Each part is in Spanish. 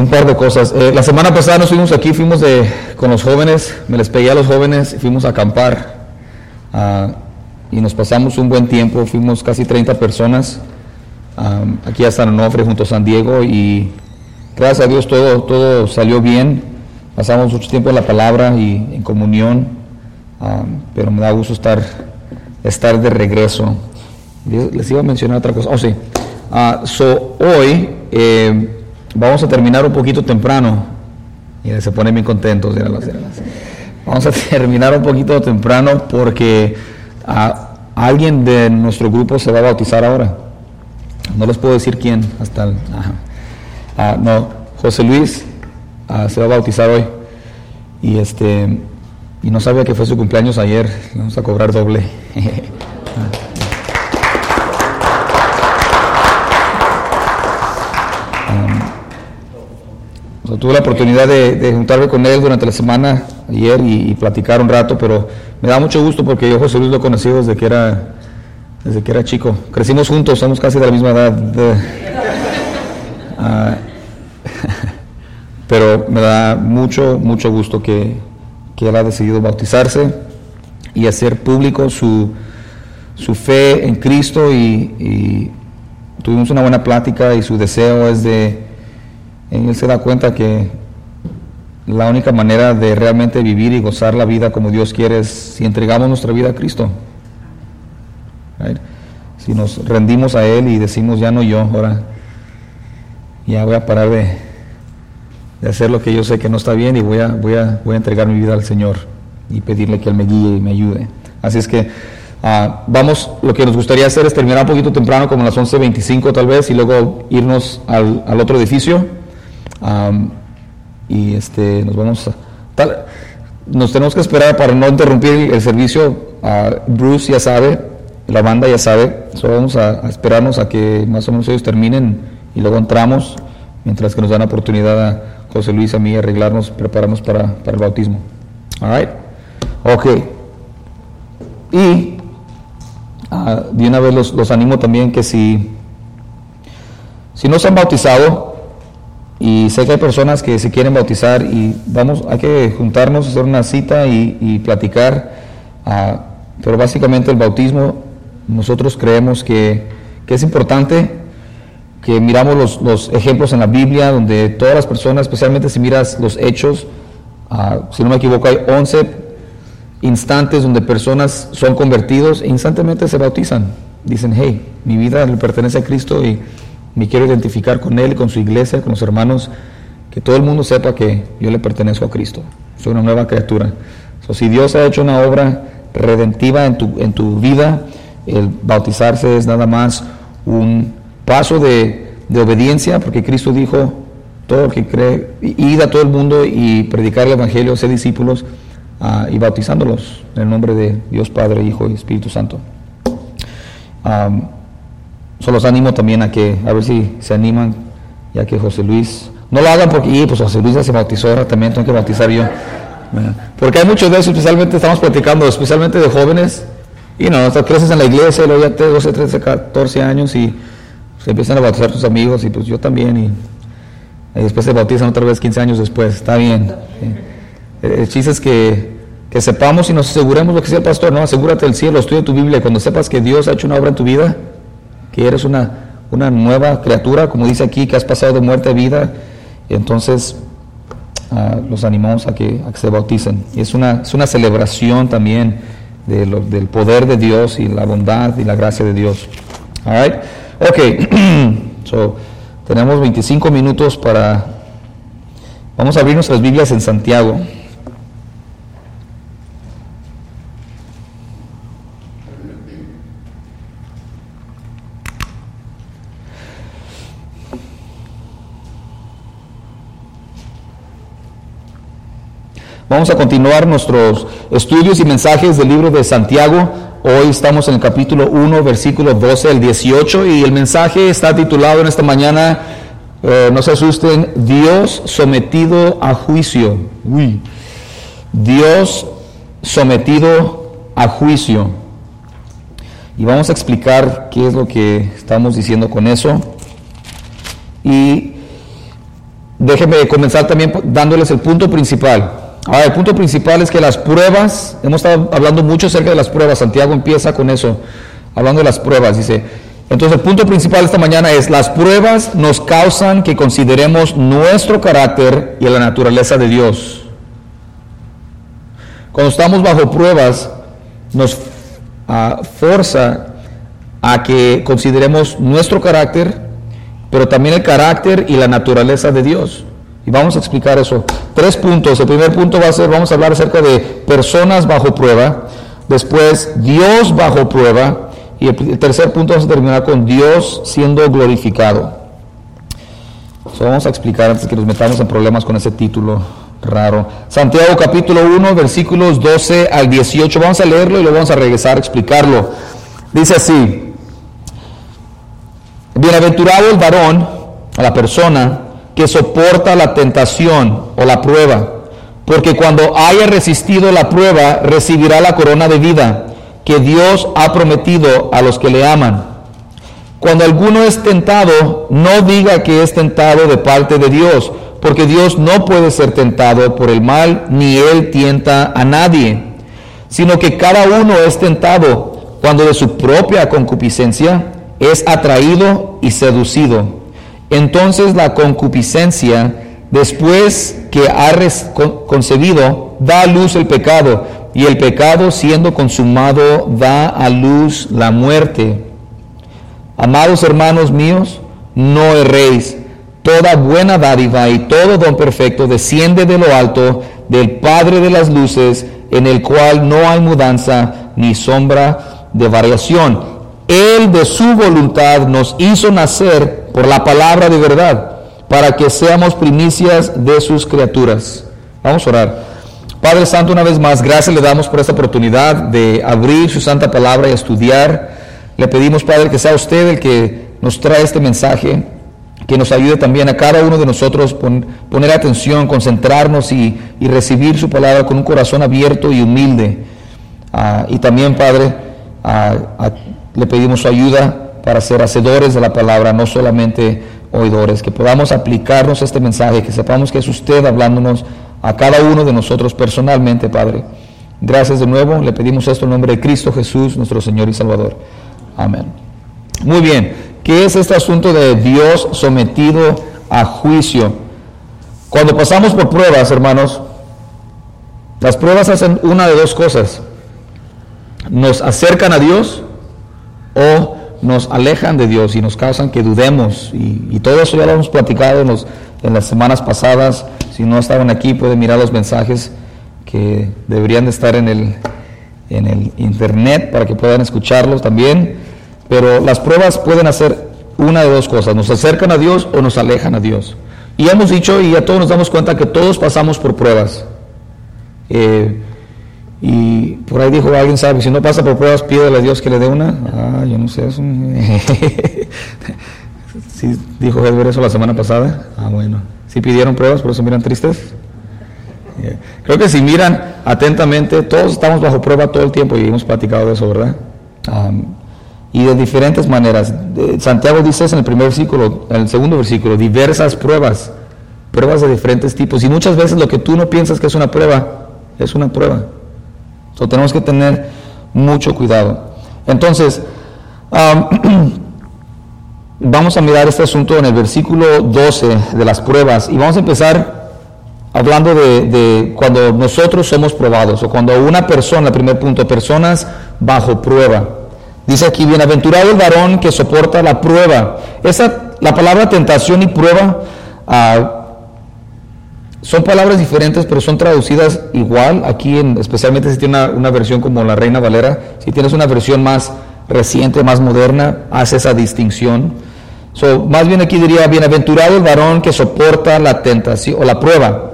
un par de cosas. Eh, la semana pasada nos fuimos aquí, fuimos de, con los jóvenes, me les pegué a los jóvenes, fuimos a acampar ah, y nos pasamos un buen tiempo, fuimos casi 30 personas ah, aquí a San Onofre junto a San Diego y gracias a Dios todo, todo salió bien, pasamos mucho tiempo en la palabra y en comunión, ah, pero me da gusto estar, estar de regreso. Les iba a mencionar otra cosa. Oh, sí. so, hoy eh, Vamos a terminar un poquito temprano. Y se ponen bien contentos. Vamos a terminar un poquito temprano porque alguien de nuestro grupo se va a bautizar ahora. No les puedo decir quién hasta el, ah, no, José Luis ah, se va a bautizar hoy. Y este y no sabía que fue su cumpleaños ayer. Vamos a cobrar doble. tuve la oportunidad de, juntarme con él durante la semana, ayer, y, platicar un rato, pero me da mucho gusto porque yo José Luis lo he conocido desde que era, desde que era chico. Crecimos juntos, somos casi de la misma edad. Ah, pero me da mucho, mucho gusto que, que, él ha decidido bautizarse y hacer público su, su fe en Cristo y tuvimos una buena plática y su deseo es de él se da cuenta que la única manera de realmente vivir y gozar la vida como Dios quiere es si entregamos nuestra vida a Cristo. Si nos rendimos a Él y decimos, ya no yo, ahora ya voy a parar de, hacer lo que yo sé que no está bien y voy a, voy, a, voy a entregar mi vida al Señor y pedirle que Él me guíe y me ayude. Así es que ah, vamos, lo que nos gustaría hacer es terminar un poquito temprano, como a las 11.25 tal vez, y luego irnos al, al otro edificio y este, nos vamos a, nos tenemos que esperar para no interrumpir el servicio. Bruce ya sabe, la banda ya sabe, solo vamos a, esperarnos a que más o menos ellos terminen y luego entramos, mientras que nos dan oportunidad a José Luis, a mí, arreglarnos, prepararnos para, para el bautismo. Alright? Ok. Y uh, de una vez los, los animo también que si, si no se han bautizado, y sé que hay personas que se quieren bautizar y vamos, hay que juntarnos, hacer una cita y, platicar. Ah, pero básicamente el bautismo, nosotros creemos que, es importante que miramos los, ejemplos en la Biblia, donde todas las personas, especialmente si miras los hechos, ah, si no me equivoco, hay 11 instantes donde personas son convertidos e instantemente se bautizan. Dicen, hey, mi vida le pertenece a Cristo y me quiero identificar con Él, con su iglesia, con los hermanos, que todo el mundo sepa que yo le pertenezco a Cristo, soy una nueva criatura. si Dios ha hecho una obra redentiva en tu, en tu vida, el bautizarse es nada más un paso de, obediencia, porque Cristo dijo, todo el que cree, id a todo el mundo y predicar el Evangelio, ser discípulos ah, y bautizándolos en el nombre de Dios Padre, Hijo y Espíritu Santo. Solo los animo también a que, a ver si se animan, ya que José Luis, no lo hagan porque, pues José Luis ya se bautizó, ahora también tengo que bautizar yo. Porque hay muchos de eso, especialmente estamos platicando, especialmente de jóvenes, y no, hasta creces en la iglesia, y luego ya te 12, 13, 14 años y se empiezan a bautizar tus amigos, y pues yo también, y, después se bautizan otra vez 15 años después, está bien. El chiste es que, que sepamos y nos aseguremos lo que sea el pastor, no, asegúrate del cielo, estudia tu Biblia, cuando sepas que Dios ha hecho una obra en tu vida, que eres una, una nueva criatura, como dice aquí, que has pasado de muerte a vida. Entonces, ah, los animamos a que, se bauticen. Y es una, es una celebración también de del poder de Dios y la bondad y la gracia de Dios. All right? Ok, so, tenemos 25 minutos para... Vamos a abrir nuestras Biblias en Santiago. Vamos a continuar nuestros estudios y mensajes del libro de Santiago. Hoy estamos en el capítulo 1, versículo 12 al 18 y el mensaje está titulado en esta mañana, eh, no se asusten, Dios sometido a juicio. Uy. Dios sometido a juicio. Y vamos a explicar qué es lo que estamos diciendo con eso. Y déjenme comenzar también dándoles el punto principal. Ahora, el punto principal es que las pruebas, hemos estado hablando mucho acerca de las pruebas, Santiago empieza con eso, hablando de las pruebas, dice, entonces el punto principal esta mañana es, las pruebas nos causan que consideremos nuestro carácter y la naturaleza de Dios. Cuando estamos bajo pruebas, nos uh, forza a que consideremos nuestro carácter, pero también el carácter y la naturaleza de Dios. Y vamos a explicar eso. Tres puntos. El primer punto va a ser, vamos a hablar acerca de personas bajo prueba. Después, Dios bajo prueba. Y el tercer punto vamos a terminar con Dios siendo glorificado. Vamos a explicar antes que nos metamos en problemas con ese título raro. Santiago capítulo 1, versículos 12 al 18. Vamos a leerlo y luego vamos a regresar a explicarlo. Dice así. Bienaventurado el varón, a la persona, que soporta la tentación o la prueba, porque cuando haya resistido la prueba recibirá la corona de vida que Dios ha prometido a los que le aman. Cuando alguno es tentado, no diga que es tentado de parte de Dios, porque Dios no puede ser tentado por el mal, ni él tienta a nadie, sino que cada uno es tentado cuando de su propia concupiscencia es atraído y seducido. Entonces la concupiscencia, después que ha concebido, da a luz el pecado, y el pecado siendo consumado da a luz la muerte. Amados hermanos míos, no erréis. Toda buena dádiva y todo don perfecto desciende de lo alto, del Padre de las luces, en el cual no hay mudanza ni sombra de variación. Él de su voluntad nos hizo nacer por la palabra de verdad, para que seamos primicias de sus criaturas. Vamos a orar. Padre Santo, una vez más, gracias le damos por esta oportunidad de abrir su santa palabra y estudiar. Le pedimos, Padre, que sea usted el que nos trae este mensaje, que nos ayude también a cada uno de nosotros pon, poner atención, concentrarnos y, recibir su palabra con un corazón abierto y humilde. Ah, y también, Padre, ah, le pedimos su ayuda para ser hacedores de la palabra, no solamente oidores, que podamos aplicarnos este mensaje, que sepamos que es usted hablándonos a cada uno de nosotros personalmente, Padre. Gracias de nuevo, le pedimos esto en nombre de Cristo Jesús, nuestro Señor y Salvador. Amén. Muy bien, ¿qué es este asunto de Dios sometido a juicio? Cuando pasamos por pruebas, hermanos, las pruebas hacen una de dos cosas. Nos acercan a Dios o nos alejan de Dios y nos causan que dudemos. Y, todo eso ya lo hemos platicado en, las semanas pasadas. Si no estaban aquí, pueden mirar los mensajes que deberían de estar en el, en el internet para que puedan escucharlos también. Pero las pruebas pueden hacer una de dos cosas, nos acercan a Dios o nos alejan a Dios. Y hemos dicho y ya todos nos damos cuenta que todos pasamos por pruebas. Eh, y por ahí dijo alguien, sabe, si no pasa por pruebas, pídele a Dios que le dé una. Ah, yo no sé eso. sí, dijo Edward eso la semana pasada. Ah, bueno. Si pidieron pruebas, por eso miran tristes. Creo que si miran atentamente, todos estamos bajo prueba todo el tiempo y hemos platicado de eso, ¿verdad? y de diferentes maneras. Santiago dice eso en el primer versículo, en el segundo versículo, diversas pruebas, pruebas de diferentes tipos. Y muchas veces lo que tú no piensas que es una prueba, es una prueba tenemos que tener mucho cuidado. Entonces, vamos a mirar este asunto en el versículo 12 de las pruebas y vamos a empezar hablando de, cuando nosotros somos probados o cuando una persona, primer punto, personas bajo prueba. Dice aquí, bienaventurado el varón que soporta la prueba. Esa, la palabra tentación y prueba uh, son palabras diferentes, pero son traducidas igual. Aquí, en, especialmente si tiene una, versión como la Reina Valera, si tienes una versión más reciente, más moderna, hace esa distinción. So, más bien aquí diría, bienaventurado el varón que soporta la tentación o la prueba,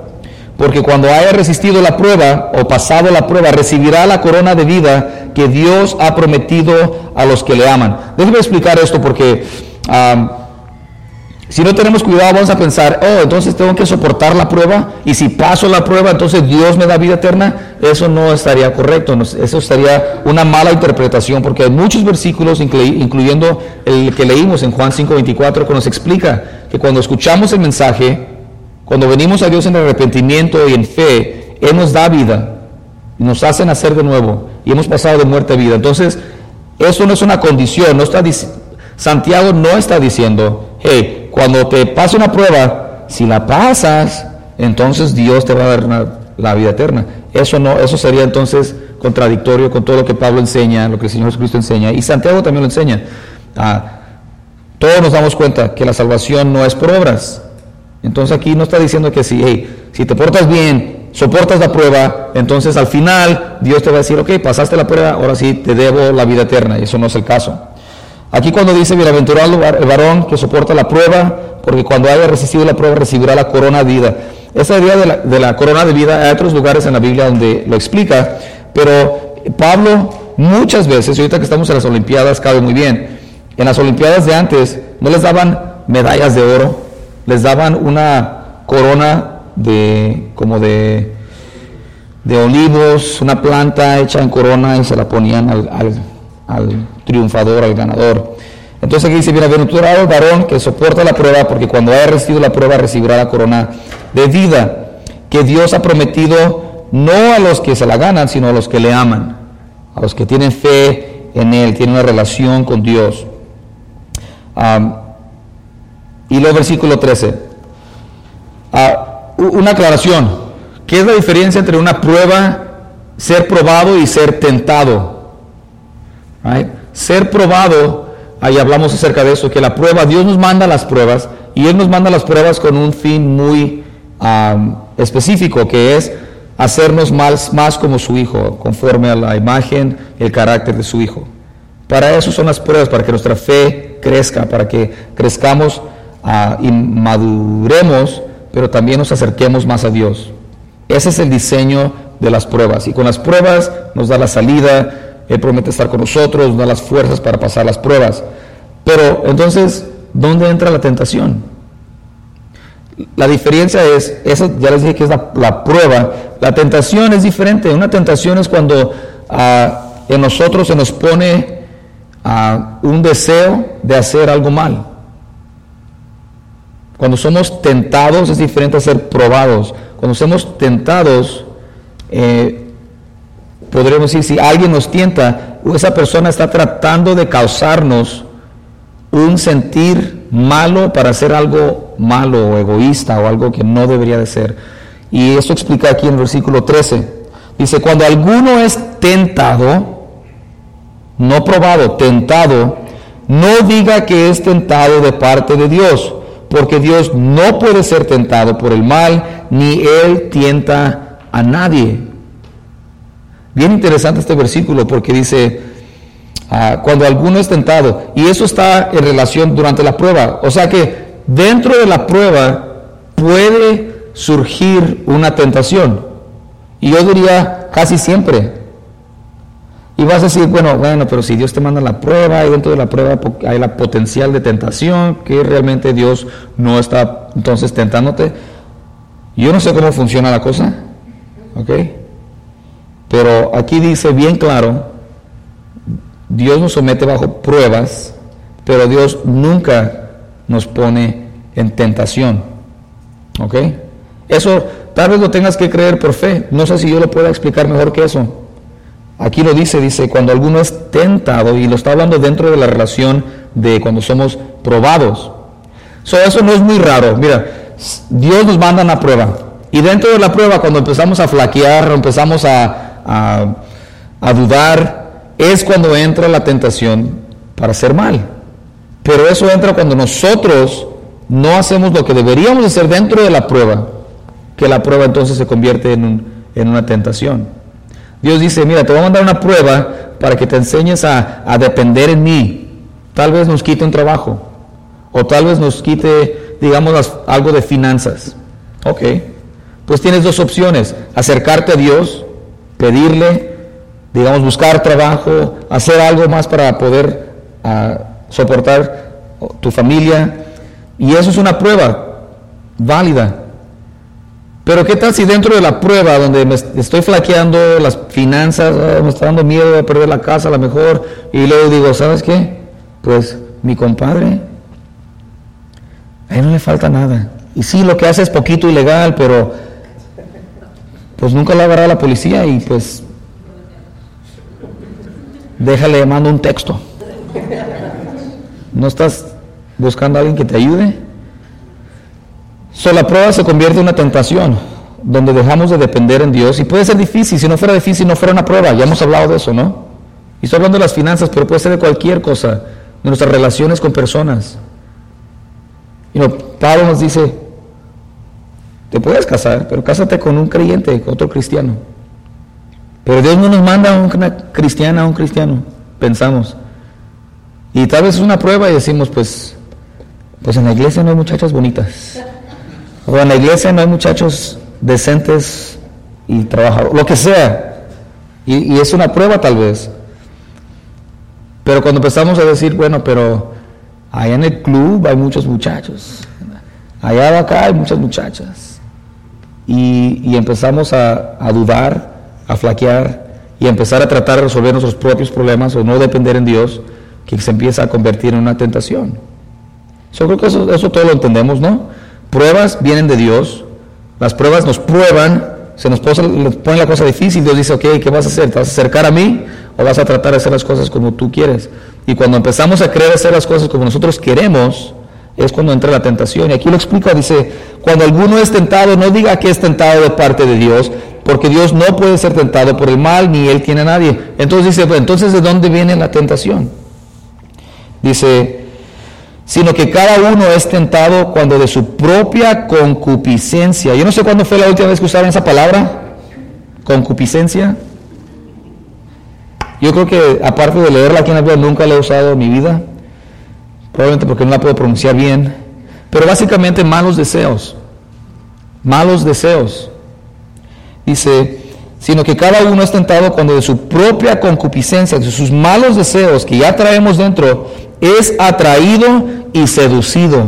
porque cuando haya resistido la prueba o pasado la prueba, recibirá la corona de vida que Dios ha prometido a los que le aman. Déjeme explicar esto porque... Ah, si no tenemos cuidado, vamos a pensar, oh, entonces tengo que soportar la prueba y si paso la prueba, entonces Dios me da vida eterna. Eso no estaría correcto, eso estaría una mala interpretación, porque hay muchos versículos, incluyendo el que leímos en Juan 5:24, que nos explica que cuando escuchamos el mensaje Cuando venimos a Dios en arrepentimiento y en fe, Él nos da vida nos hace nacer de nuevo y hemos pasado de muerte a vida. Entonces, eso no es una condición, no está Santiago no está diciendo, hey, cuando te pase una prueba, si la pasas, entonces Dios te va a dar la vida eterna. Eso no, eso sería entonces contradictorio con todo lo que Pablo enseña, lo que el Señor Jesucristo enseña, y Santiago también lo enseña. Ah, todos nos damos cuenta que la salvación no es por obras. Entonces aquí no está diciendo que si, si te portas bien, soportas la prueba, entonces al final Dios te va a decir, ok, pasaste la prueba, ahora sí te debo la vida eterna. Y eso no es el caso. Aquí cuando dice, bienaventurado el varón que soporta la prueba, porque cuando haya resistido la prueba recibirá la corona de vida. Esa idea de la, corona de vida, hay otros lugares en la Biblia donde lo explica, pero Pablo muchas veces, ahorita que estamos en las Olimpiadas, cabe muy bien, en las Olimpiadas de antes no les daban medallas de oro, les daban una corona de como de, de olivos, una planta hecha en corona y se la ponían al, triunfador, al ganador. Entonces aquí dice, bienaventurado el varón que soporta la prueba, porque cuando haya recibido la prueba recibirá la corona de vida que Dios ha prometido no a los que se la ganan, sino a los que le aman, a los que tienen fe en Él, tienen una relación con Dios y luego versículo 13. Ah, una aclaración. ¿Qué es la diferencia entre una prueba, ser probado y ser tentado? Ser probado, ahí hablamos acerca de eso, que la prueba, Dios nos manda las pruebas y Él nos manda las pruebas con un fin muy específico, que es hacernos más, más como su Hijo, conforme a la imagen, el carácter de su Hijo. Para eso son las pruebas, para que nuestra fe crezca, para que crezcamos ah, y maduremos, pero también nos acerquemos más a Dios. Ese es el diseño de las pruebas. Y con las pruebas nos da la salida, Él promete estar con nosotros, nos da las fuerzas para pasar las pruebas. Pero entonces, ¿dónde entra la tentación? La diferencia es, eso ya les dije que es la, prueba, la tentación es diferente. Una tentación es cuando ah, en nosotros se nos pone un deseo de hacer algo mal. Cuando somos tentados es diferente a ser probados. Cuando somos tentados, eh, podríamos decir, si alguien nos tienta, esa persona está tratando de causarnos un sentir malo para hacer algo malo o egoísta o algo que no debería de ser. Y eso explica aquí en el versículo 13. Dice, cuando alguno es tentado, no probado, tentado, no diga que es tentado de parte de Dios, porque Dios no puede ser tentado por el mal, ni Él tienta a nadie. Bien interesante este versículo porque dice, ah, cuando alguno es tentado, y eso está en relación durante la prueba, o sea que dentro de la prueba puede surgir una tentación. Y yo diría casi siempre, y vas a decir, bueno, bueno, pero si Dios te manda la prueba y dentro de la prueba hay la potencial de tentación, que realmente Dios no está entonces tentándote. Yo no sé cómo funciona la cosa, ¿ok? Pero aquí dice bien claro, Dios nos somete bajo pruebas, pero Dios nunca nos pone en tentación, ¿ok? Eso tal vez lo tengas que creer por fe, no sé si yo lo pueda explicar mejor que eso. Aquí lo dice, dice, cuando alguno es tentado, y lo está hablando dentro de la relación de cuando somos probados. eso no es muy raro. Mira, Dios nos manda una prueba. Y dentro de la prueba, cuando empezamos a flaquear, empezamos a, a dudar, es cuando entra la tentación para hacer mal. Pero eso entra cuando nosotros no hacemos lo que deberíamos hacer dentro de la prueba, que la prueba entonces se convierte en, en una tentación. Dios dice, mira, te voy a mandar una prueba para que te enseñes a, depender en mí. Tal vez nos quite un trabajo. O tal vez nos quite, digamos, algo de finanzas. Ok. Pues tienes dos opciones. Acercarte a Dios, pedirle, digamos, buscar trabajo, hacer algo más para poder ah, soportar tu familia. Y eso es una prueba válida. Pero ¿qué tal si dentro de la prueba donde me estoy flaqueando las finanzas, ah, me está dando miedo de perder la casa a lo mejor, y luego digo, ¿sabes qué? Pues mi compadre, a él no le falta nada. Y sí, lo que hace es poquito ilegal, pero pues nunca lo agarra la policía y pues déjale mando un texto. ¿No estás buscando a alguien que te ayude? So, la prueba se convierte en una tentación, donde dejamos de depender en Dios. Y puede ser difícil, si no fuera difícil, no fuera una prueba. Ya hemos hablado de eso, ¿no? Y estoy hablando de las finanzas, pero puede ser de cualquier cosa, de nuestras relaciones con personas. Y no, Pablo nos dice, te puedes casar, pero cásate con un creyente, con otro cristiano. Pero Dios no nos manda a una cristiana, a un cristiano, pensamos. Y tal vez es una prueba y decimos, pues, pues en la iglesia no hay muchachas bonitas. O en la iglesia no hay muchachos decentes y trabajadores, lo que sea. Y, es una prueba tal vez. Pero cuando empezamos a decir, bueno, pero allá en el club hay muchos muchachos, allá de acá hay muchas muchachas. Y, empezamos a, dudar, a flaquear y a empezar a tratar de resolver nuestros propios problemas o no depender en Dios, que se empieza a convertir en una tentación. Yo creo que eso, eso todo lo entendemos, ¿no? Pruebas vienen de Dios, las pruebas nos prueban, se nos pone la cosa difícil, Dios dice, ok, ¿qué vas a hacer? ¿Te vas a acercar a mí o vas a tratar de hacer las cosas como tú quieres? Y cuando empezamos a querer hacer las cosas como nosotros queremos, es cuando entra la tentación. Y aquí lo explica, dice, cuando alguno es tentado, no diga que es tentado de parte de Dios, porque Dios no puede ser tentado por el mal, ni Él tiene a nadie. Entonces dice, pues, entonces ¿de dónde viene la tentación? Dice, sino que cada uno es tentado cuando de su propia concupiscencia. Yo no sé cuándo fue la última vez que usaron esa palabra, concupiscencia. Yo creo que aparte de leerla aquí en la Biblia, nunca la he usado en mi vida, probablemente porque no la puedo pronunciar bien, pero básicamente malos deseos, malos deseos. Dice, sino que cada uno es tentado cuando de su propia concupiscencia, de sus malos deseos que ya traemos dentro, es atraído y seducido.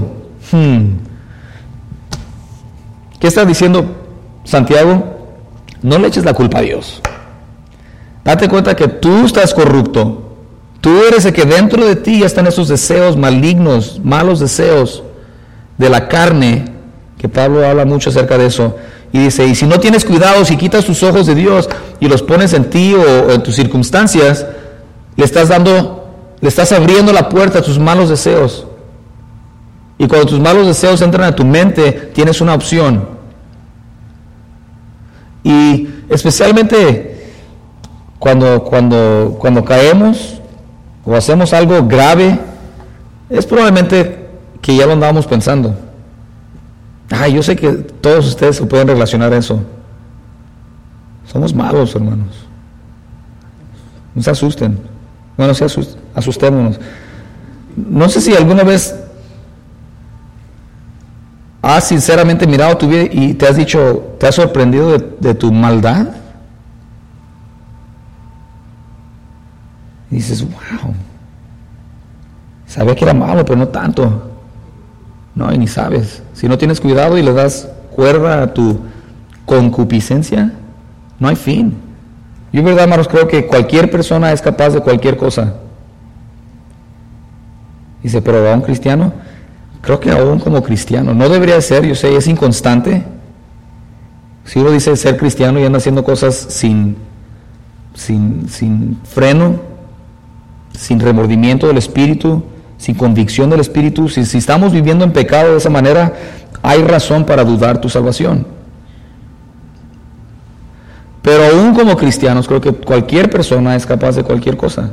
Hmm. ¿Qué está diciendo Santiago? No le eches la culpa a Dios. Date cuenta que tú estás corrupto. Tú eres el que dentro de ti ya están esos deseos malignos, malos deseos de la carne, que Pablo habla mucho acerca de eso. Y dice, y si no tienes cuidado, si quitas tus ojos de Dios y los pones en ti o en tus circunstancias, le estás dando le estás abriendo la puerta a tus malos deseos. Y cuando tus malos deseos entran a tu mente, tienes una opción. Y especialmente cuando, cuando, cuando caemos o hacemos algo grave, es probablemente que ya lo andábamos pensando. Ay, yo sé que todos ustedes se pueden relacionar a eso. Somos malos, hermanos. No se asusten. Bueno, se asustémonos. No sé si alguna vez has sinceramente mirado tu vida y te has dicho, te has sorprendido de, tu maldad. Y dices, wow, sabía que era malo, pero no tanto. No, y ni sabes. Si no tienes cuidado y le das cuerda a tu concupiscencia, no hay fin. Yo, verdad, hermanos, creo que cualquier persona es capaz de cualquier cosa. Dice, pero a un cristiano, creo que aún como cristiano, no debería ser, yo sé, es inconstante. Si uno dice ser cristiano y anda haciendo cosas sin, sin, sin freno, sin remordimiento del espíritu, sin convicción del espíritu, si, estamos viviendo en pecado de esa manera, hay razón para dudar tu salvación. Pero aún como cristianos, creo que cualquier persona es capaz de cualquier cosa.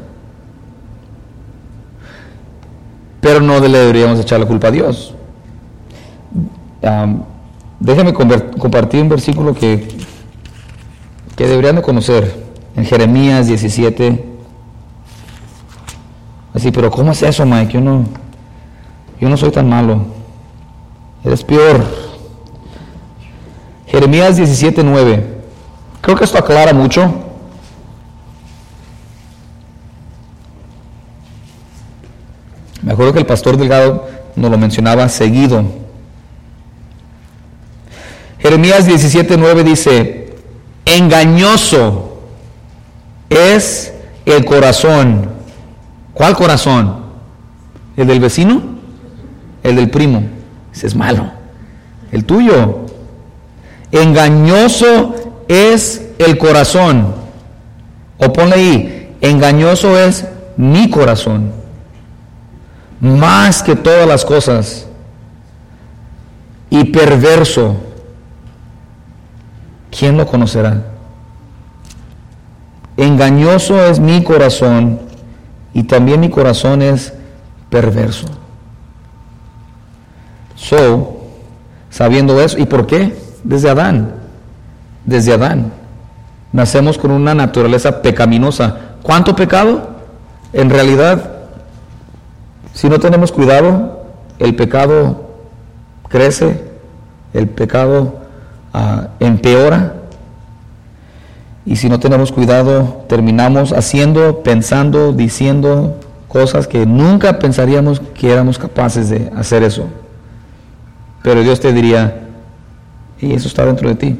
Pero no le deberíamos echar la culpa a Dios. déjame compartir un versículo que, que deberían de conocer. En Jeremías 17. Así, pero ¿cómo es eso, Mike? Yo no, yo no soy tan malo. Eres peor. Jeremías 17, 9. Creo que esto aclara mucho. Me acuerdo que el pastor Delgado nos lo mencionaba seguido. Jeremías 17:9 dice, engañoso es el corazón. ¿Cuál corazón? ¿El del vecino? ¿El del primo? Ese es malo. el tuyo. Engañoso es el corazón. O ponle ahí, engañoso es mi corazón. Más que todas las cosas. Y perverso. ¿Quién lo conocerá? Engañoso es mi corazón y también mi corazón es perverso. So, sabiendo eso, ¿y por qué? Desde Adán, desde Adán. Nacemos con una naturaleza pecaminosa. ¿Cuánto pecado? En realidad, si no tenemos cuidado, el pecado crece, el pecado ah, empeora y si no tenemos cuidado, terminamos haciendo, pensando, diciendo cosas que nunca pensaríamos que éramos capaces de hacer eso. Pero Dios te diría, y eso está dentro de ti.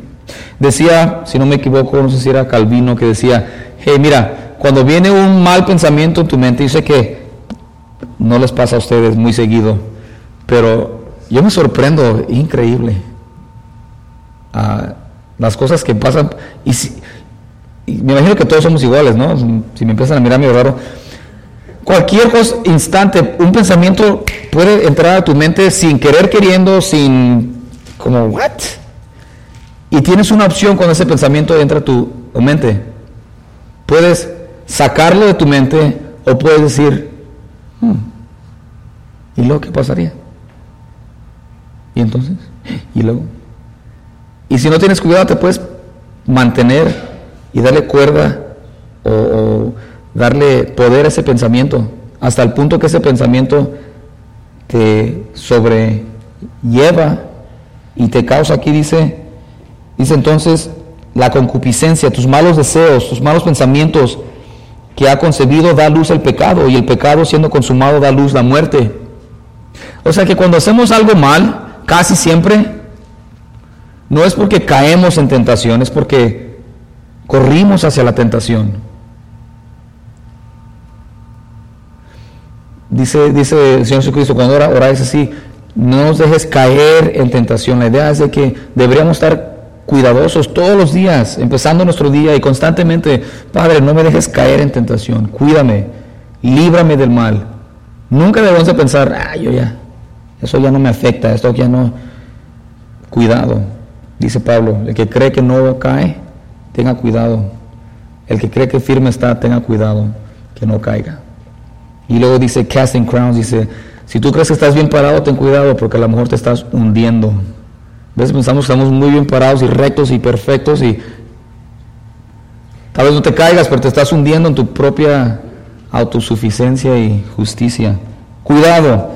Decía, si no me equivoco, no sé si era Calvino, que decía, hey, mira, cuando viene un mal pensamiento en tu mente, dice que no les pasa a ustedes muy seguido, pero yo me sorprendo, increíble, las cosas que pasan. Y si, me imagino que todos somos iguales, ¿no? Si me empiezan a mirar medio raro. Cualquier instante, un pensamiento puede entrar a tu mente sin querer queriendo, sin como, ¿what? Y tienes una opción cuando ese pensamiento entra a tu mente. Puedes sacarlo de tu mente o puedes decir, hmm, ¿y luego qué pasaría? ¿Y entonces? ¿Y luego? Y si no tienes cuidado te puedes mantener y darle cuerda o, darle poder a ese pensamiento, hasta el punto que ese pensamiento te sobrelleva y te causa, aquí dice, dice entonces, la concupiscencia, tus malos deseos, tus malos pensamientos que ha concebido da luz el pecado y el pecado siendo consumado da luz la muerte. O sea que cuando hacemos algo mal, casi siempre, no es porque caemos en tentación, es porque corrimos hacia la tentación. Dice, dice el Señor Jesucristo, cuando ora, oráis así, no nos dejes caer en tentación. La idea es de que deberíamos estar cuidadosos todos los días, empezando nuestro día y constantemente, Padre, no me dejes caer en tentación, cuídame, líbrame del mal. Nunca debemos de pensar, ah, yo ya, eso ya no me afecta, esto ya no. Cuidado, dice Pablo, el que cree que no cae, tenga cuidado. El que cree que firme está, tenga cuidado que no caiga. Y luego dice casting crowns, dice, si tú crees que estás bien parado, ten cuidado porque a lo mejor te estás hundiendo. A veces pensamos que estamos muy bien parados y rectos y perfectos y tal vez no te caigas, pero te estás hundiendo en tu propia autosuficiencia y justicia. Cuidado.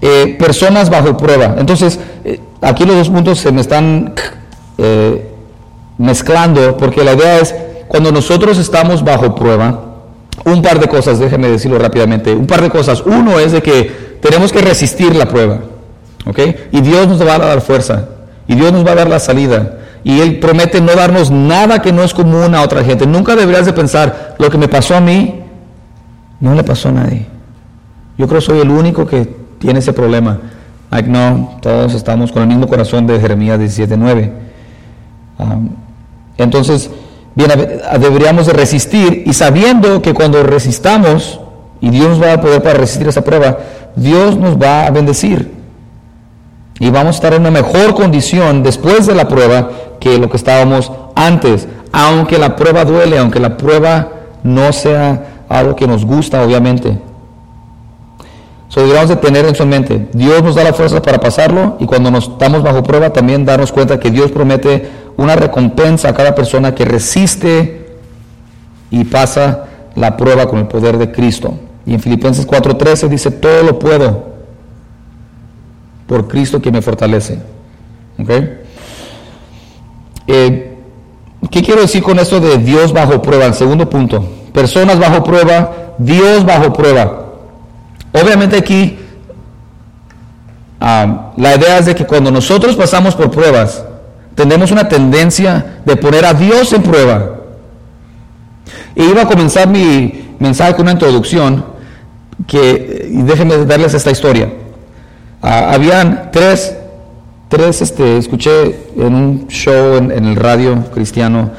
Eh, personas bajo prueba. Entonces, eh, aquí los dos puntos se me están eh, mezclando, porque la idea es, cuando nosotros estamos bajo prueba, un par de cosas, déjeme decirlo rápidamente, un par de cosas. Uno es de que tenemos que resistir la prueba, ¿ok? Y Dios nos va a dar fuerza, y Dios nos va a dar la salida. Y Él promete no darnos nada que no es común a otra gente. Nunca deberías de pensar, lo que me pasó a mí, no le pasó a nadie. Yo creo que soy el único que tiene ese problema. Like, no, todos estamos con el mismo corazón de Jeremías 17.9. Entonces, bien, deberíamos de resistir y sabiendo que cuando resistamos, y Dios nos va a poder para resistir esa prueba, Dios nos va a bendecir. Y vamos a estar en una mejor condición después de la prueba que lo que estábamos antes. Aunque la prueba duele, aunque la prueba no sea algo que nos gusta, obviamente. So, debemos de tener en su mente, Dios nos da la fuerza para pasarlo y cuando nos estamos bajo prueba también darnos cuenta que Dios promete una recompensa a cada persona que resiste y pasa la prueba con el poder de Cristo. Y en Filipenses 4:13 dice, todo lo puedo por Cristo que me fortalece. Eh, ¿Qué quiero decir con esto de Dios bajo prueba? El segundo punto. Personas bajo prueba, Dios bajo prueba. Obviamente aquí ah, la idea es de que cuando nosotros pasamos por pruebas, tenemos una tendencia de poner a Dios en prueba. Y iba a comenzar mi mensaje con una introducción que, déjenme darles esta historia. Ah, habían tres tres, este, escuché en un show en, el radio cristiano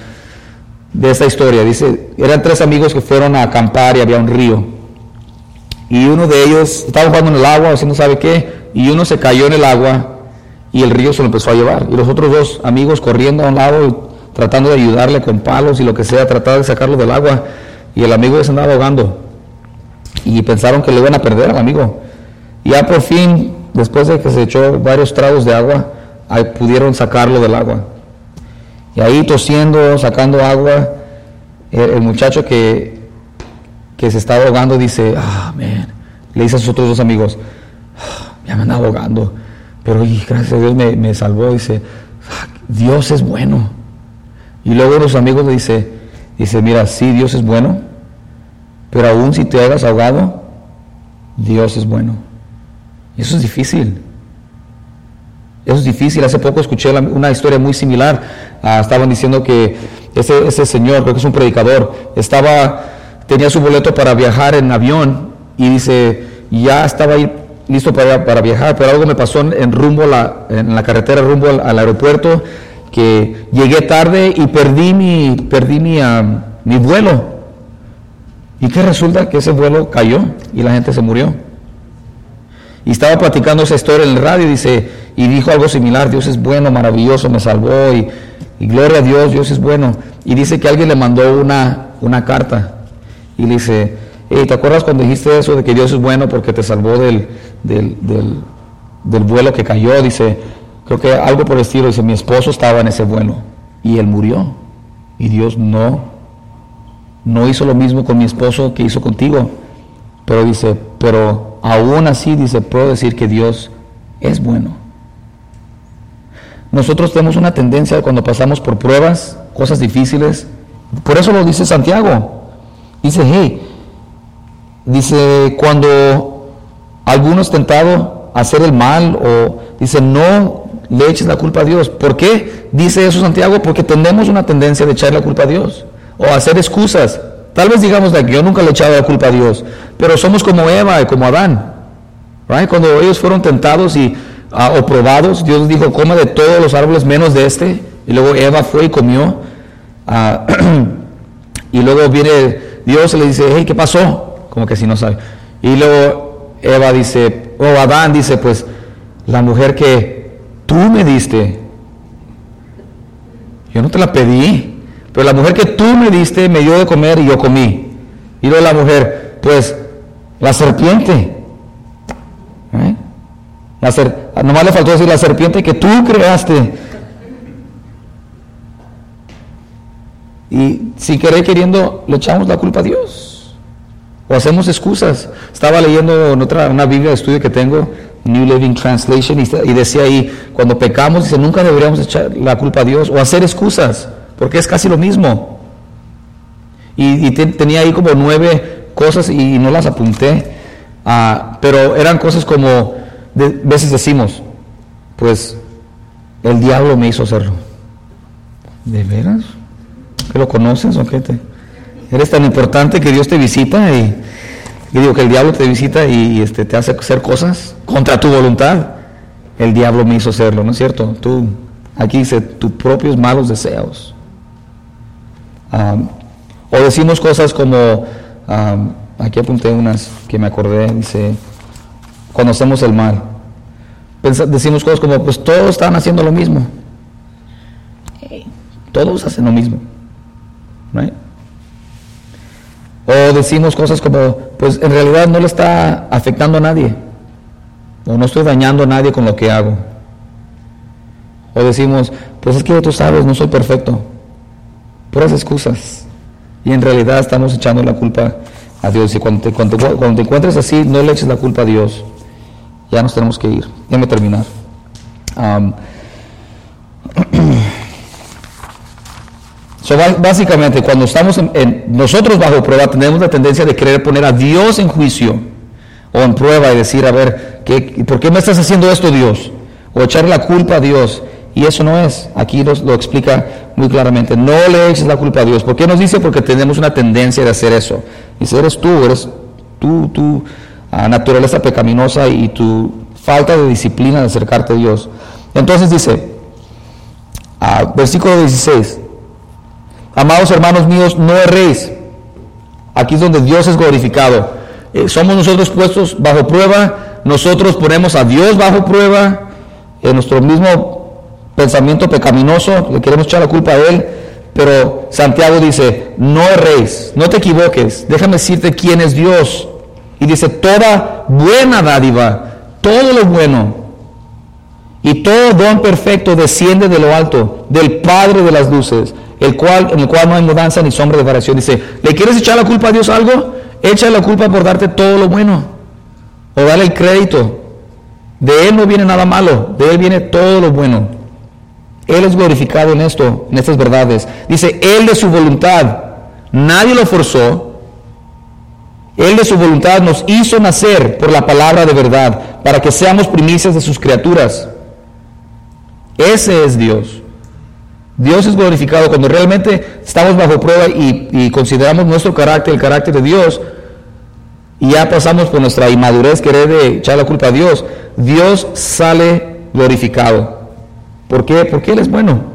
de esta historia. Dice, eran tres amigos que fueron a acampar y había un río. Y uno de ellos estaba jugando en el agua, o no sabe qué, y uno se cayó en el agua y el río se lo empezó a llevar. Y los otros dos amigos corriendo a un lado, tratando de ayudarle con palos y lo que sea, tratando de sacarlo del agua. Y el amigo se andaba ahogando. Y pensaron que le iban a perder al amigo. Y ya por fin después de que se echó varios tragos de agua, ahí pudieron sacarlo del agua. Y ahí tosiendo, sacando agua, el, muchacho que, que se estaba ahogando dice, ah, man, le dice a sus otros dos amigos, ah, me han ahogando, pero gracias a Dios me, salvó, dice, ah, Dios es bueno. Y luego los amigos le dice, dice, mira, sí, Dios es bueno, pero aún si te hagas ahogado, Dios es bueno. Eso es difícil. Eso es difícil. Hace poco escuché una historia muy similar. Ah, estaban diciendo que ese, ese, señor, creo que es un predicador, estaba, tenía su boleto para viajar en avión y dice, ya estaba ahí listo para, para viajar, pero algo me pasó en, rumbo la, en la carretera rumbo al, aeropuerto que llegué tarde y perdí mi, perdí mi, ah, mi vuelo. ¿Y qué resulta? Que ese vuelo cayó y la gente se murió. Y estaba platicando esa historia en el radio dice, y dijo algo similar, Dios es bueno, maravilloso, me salvó y, gloria a Dios, Dios es bueno. Y dice que alguien le mandó una, una carta y dice, hey, ¿te acuerdas cuando dijiste eso de que Dios es bueno porque te salvó del, del, del vuelo que cayó? Dice, creo que algo por el estilo, dice, mi esposo estaba en ese vuelo y él murió. Y Dios no, no hizo lo mismo con mi esposo que hizo contigo. Pero dice, pero aún así, dice, puedo decir que Dios es bueno. Nosotros tenemos una tendencia cuando pasamos por pruebas, cosas difíciles, por eso lo dice Santiago. Dice, hey, dice, cuando alguno es tentado a hacer el mal, o dice, no le eches la culpa a Dios. ¿Por qué dice eso Santiago? Porque tenemos una tendencia de echar la culpa a Dios, o hacer excusas. Tal vez digamos que yo nunca le he echado la culpa a Dios, pero somos como Eva y como Adán. Cuando ellos fueron tentados y, ah, o probados, Dios dijo, coma de todos los árboles menos de este. Y luego Eva fue y comió. Ah, y luego viene Dios y le dice, hey, ¿qué pasó? Como que si no sabe. Y luego Eva dice, o Adán dice, pues la mujer que tú me diste, yo no te la pedí. Pero la mujer que tú me diste me dio de comer y yo comí. Y luego la mujer, pues la serpiente. ¿eh? La ser, nomás le faltó decir la serpiente que tú creaste. Y si querer queriendo, le echamos la culpa a Dios. O hacemos excusas. Estaba leyendo en otra, una Biblia de estudio que tengo, New Living Translation, y, decía ahí, cuando pecamos, dice, nunca deberíamos echar la culpa a Dios o hacer excusas porque es casi lo mismo. Y, tenía ahí como nueve cosas y, no las apunté, ah, pero eran cosas como, de, veces decimos, pues el diablo me hizo hacerlo. ¿De veras? ¿Que lo conoces o qué te? Eres tan importante que Dios te visita y, digo que el diablo te visita y, este, te hace hacer cosas contra tu voluntad. El diablo me hizo hacerlo, ¿no es cierto? Tú, aquí dice, tus propios malos deseos o decimos cosas como, aquí apunté unas que me acordé, dice, cuando hacemos el mal. decimos cosas como, pues todos están haciendo lo mismo. Todos hacen lo mismo. O decimos cosas como, pues en realidad no le está afectando a nadie. O no estoy dañando a nadie con lo que hago. O decimos, pues es que tú sabes, no soy perfecto puras excusas. Y en realidad estamos echando la culpa a Dios. Y cuando te, cuando, te encuentres así, no le eches la culpa a Dios. Ya nos tenemos que ir. Déjame terminar. básicamente, cuando estamos en, nosotros bajo prueba, tenemos la tendencia de querer poner a Dios en juicio o en prueba y decir, a ver, ¿qué, ¿por qué me estás haciendo esto, Dios? O echar la culpa a Dios. Y eso no es. Aquí lo, lo explica muy claramente. No le eches la culpa a Dios. ¿Por qué nos dice? Porque tenemos una tendencia de hacer eso. Dice, eres tú, eres tú, tu naturaleza pecaminosa y tu falta de disciplina de acercarte a Dios. Entonces dice, versículo 16, amados hermanos míos, no erréis. Aquí es donde Dios es glorificado. Eh, somos nosotros puestos bajo prueba, nosotros ponemos a Dios bajo prueba, en nuestro mismo pensamiento pecaminoso, le queremos echar la culpa a Él, pero Santiago dice, no erréis, no te equivoques, déjame decirte quién es Dios. Y dice, toda buena dádiva, todo lo bueno y todo don perfecto desciende de lo alto, del Padre de las luces, el cual, en el cual no hay mudanza ni sombra de variación. Dice, ¿le quieres echar la culpa a Dios algo? Echa la culpa por darte todo lo bueno o dale el crédito. De Él no viene nada malo, de Él viene todo lo bueno. Él es glorificado en esto, en estas verdades. Dice, Él de su voluntad, nadie lo forzó. Él de su voluntad nos hizo nacer por la palabra de verdad, para que seamos primicias de sus criaturas. Ese es Dios. Dios es glorificado cuando realmente estamos bajo prueba y, consideramos nuestro carácter, el carácter de Dios, y ya pasamos por nuestra inmadurez querer de echar la culpa a Dios, Dios sale glorificado. ¿Por qué? Porque Él es bueno.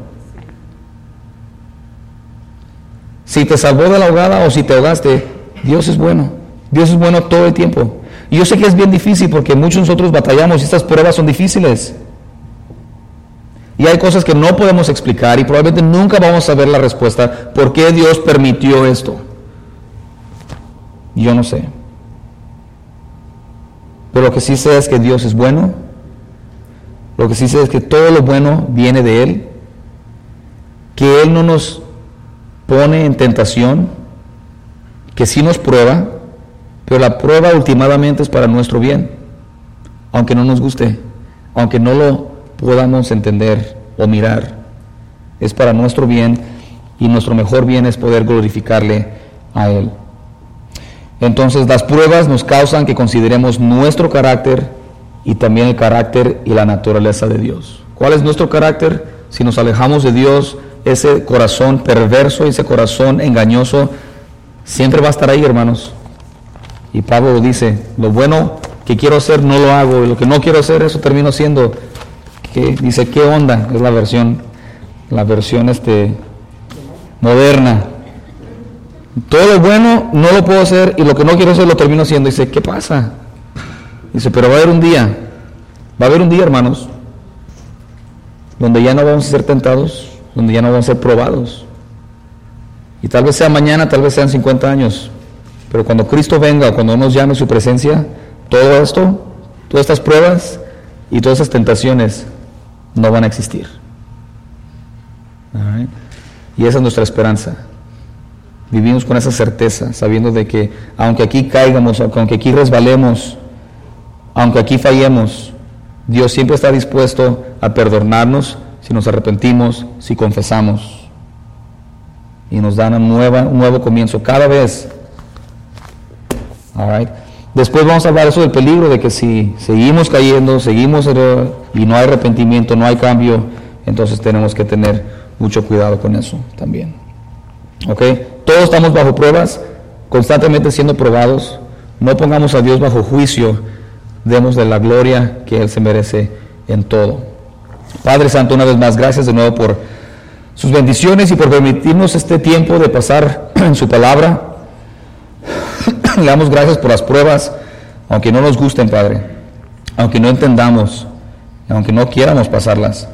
Si te salvó de la ahogada o si te ahogaste, Dios es bueno. Dios es bueno todo el tiempo. Yo sé que es bien difícil porque muchos de nosotros batallamos y estas pruebas son difíciles. Y hay cosas que no podemos explicar y probablemente nunca vamos a saber la respuesta. ¿Por qué Dios permitió esto? Yo no sé. Pero lo que sí sé es que Dios es bueno. Lo que sí sé es que todo lo bueno viene de Él. Que Él no nos pone en tentación. Que sí nos prueba. Pero la prueba últimamente es para nuestro bien. Aunque no nos guste. Aunque no lo podamos entender o mirar. Es para nuestro bien y nuestro mejor bien es poder glorificarle a Él. Entonces las pruebas nos causan que consideremos nuestro carácter y también el carácter y la naturaleza de Dios. ¿Cuál es nuestro carácter? Si nos alejamos de Dios, ese corazón perverso, ese corazón engañoso, siempre va a estar ahí, hermanos. Y Pablo dice, lo bueno que quiero hacer no lo hago, y lo que no quiero hacer, eso termino siendo dice, ¿qué onda? Es la versión, la versión este, moderna. Todo lo bueno no lo puedo hacer y lo que no quiero hacer lo termino haciendo. Dice, ¿qué pasa? Dice, pero va a haber un día, va a haber un día, hermanos, donde ya no vamos a ser tentados, donde ya no vamos a ser probados. Y tal vez sea mañana, tal vez sean 50 años, pero cuando Cristo venga, cuando nos llame su presencia, todo esto, todas estas pruebas y todas estas tentaciones no van a existir. Y esa es nuestra esperanza. Vivimos con esa certeza, sabiendo de que aunque aquí caigamos, aunque aquí resbalemos, aunque aquí fallemos, Dios siempre está dispuesto a perdonarnos si nos arrepentimos, si confesamos. Y nos da un nuevo comienzo cada vez. Después vamos a hablar eso del peligro de que si seguimos cayendo, seguimos y no hay arrepentimiento, no hay cambio, entonces tenemos que tener mucho cuidado con eso también. ¿Ok? Todos estamos bajo pruebas, constantemente siendo probados. No pongamos a Dios bajo juicio, demos de la gloria que Él se merece en todo. Padre Santo, una vez más, gracias de nuevo por sus bendiciones y por permitirnos este tiempo de pasar en su palabra. Le damos gracias por las pruebas, aunque no nos gusten, Padre, aunque no entendamos, aunque no quieramos pasarlas.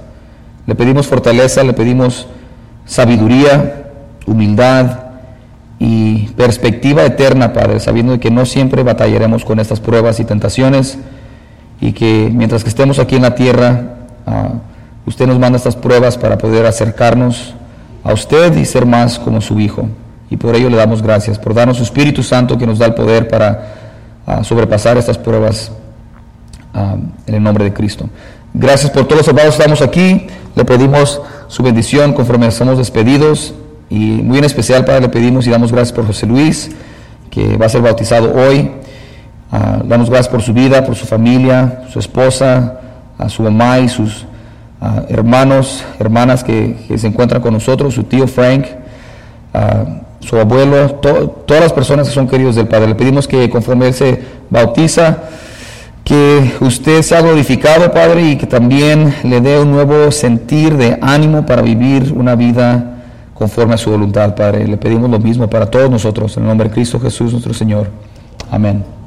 Le pedimos fortaleza, le pedimos sabiduría, humildad y perspectiva eterna, Padre, sabiendo que no siempre batallaremos con estas pruebas y tentaciones y que mientras que estemos aquí en la tierra, ah, usted nos manda estas pruebas para poder acercarnos a usted y ser más como su Hijo y por ello le damos gracias, por darnos su Espíritu Santo que nos da el poder para ah, sobrepasar estas pruebas ah, en el nombre de Cristo. Gracias por todos los hermanos que estamos aquí, le pedimos su bendición conforme estamos despedidos y muy en especial, Padre, le pedimos y damos gracias por José Luis, que va a ser bautizado hoy. Uh, damos gracias por su vida, por su familia, su esposa, a su mamá y sus hermanos, hermanas que, se encuentran con nosotros, su tío Frank su abuelo, todas las personas que son queridos del Padre. Le pedimos que conforme Él se bautiza, Que usted sea glorificado, Padre, y que también le dé un nuevo sentir de ánimo para vivir una vida conforme a su voluntad, Padre. Le pedimos lo mismo para todos nosotros, en el nombre de Cristo Jesús nuestro Señor. Amén.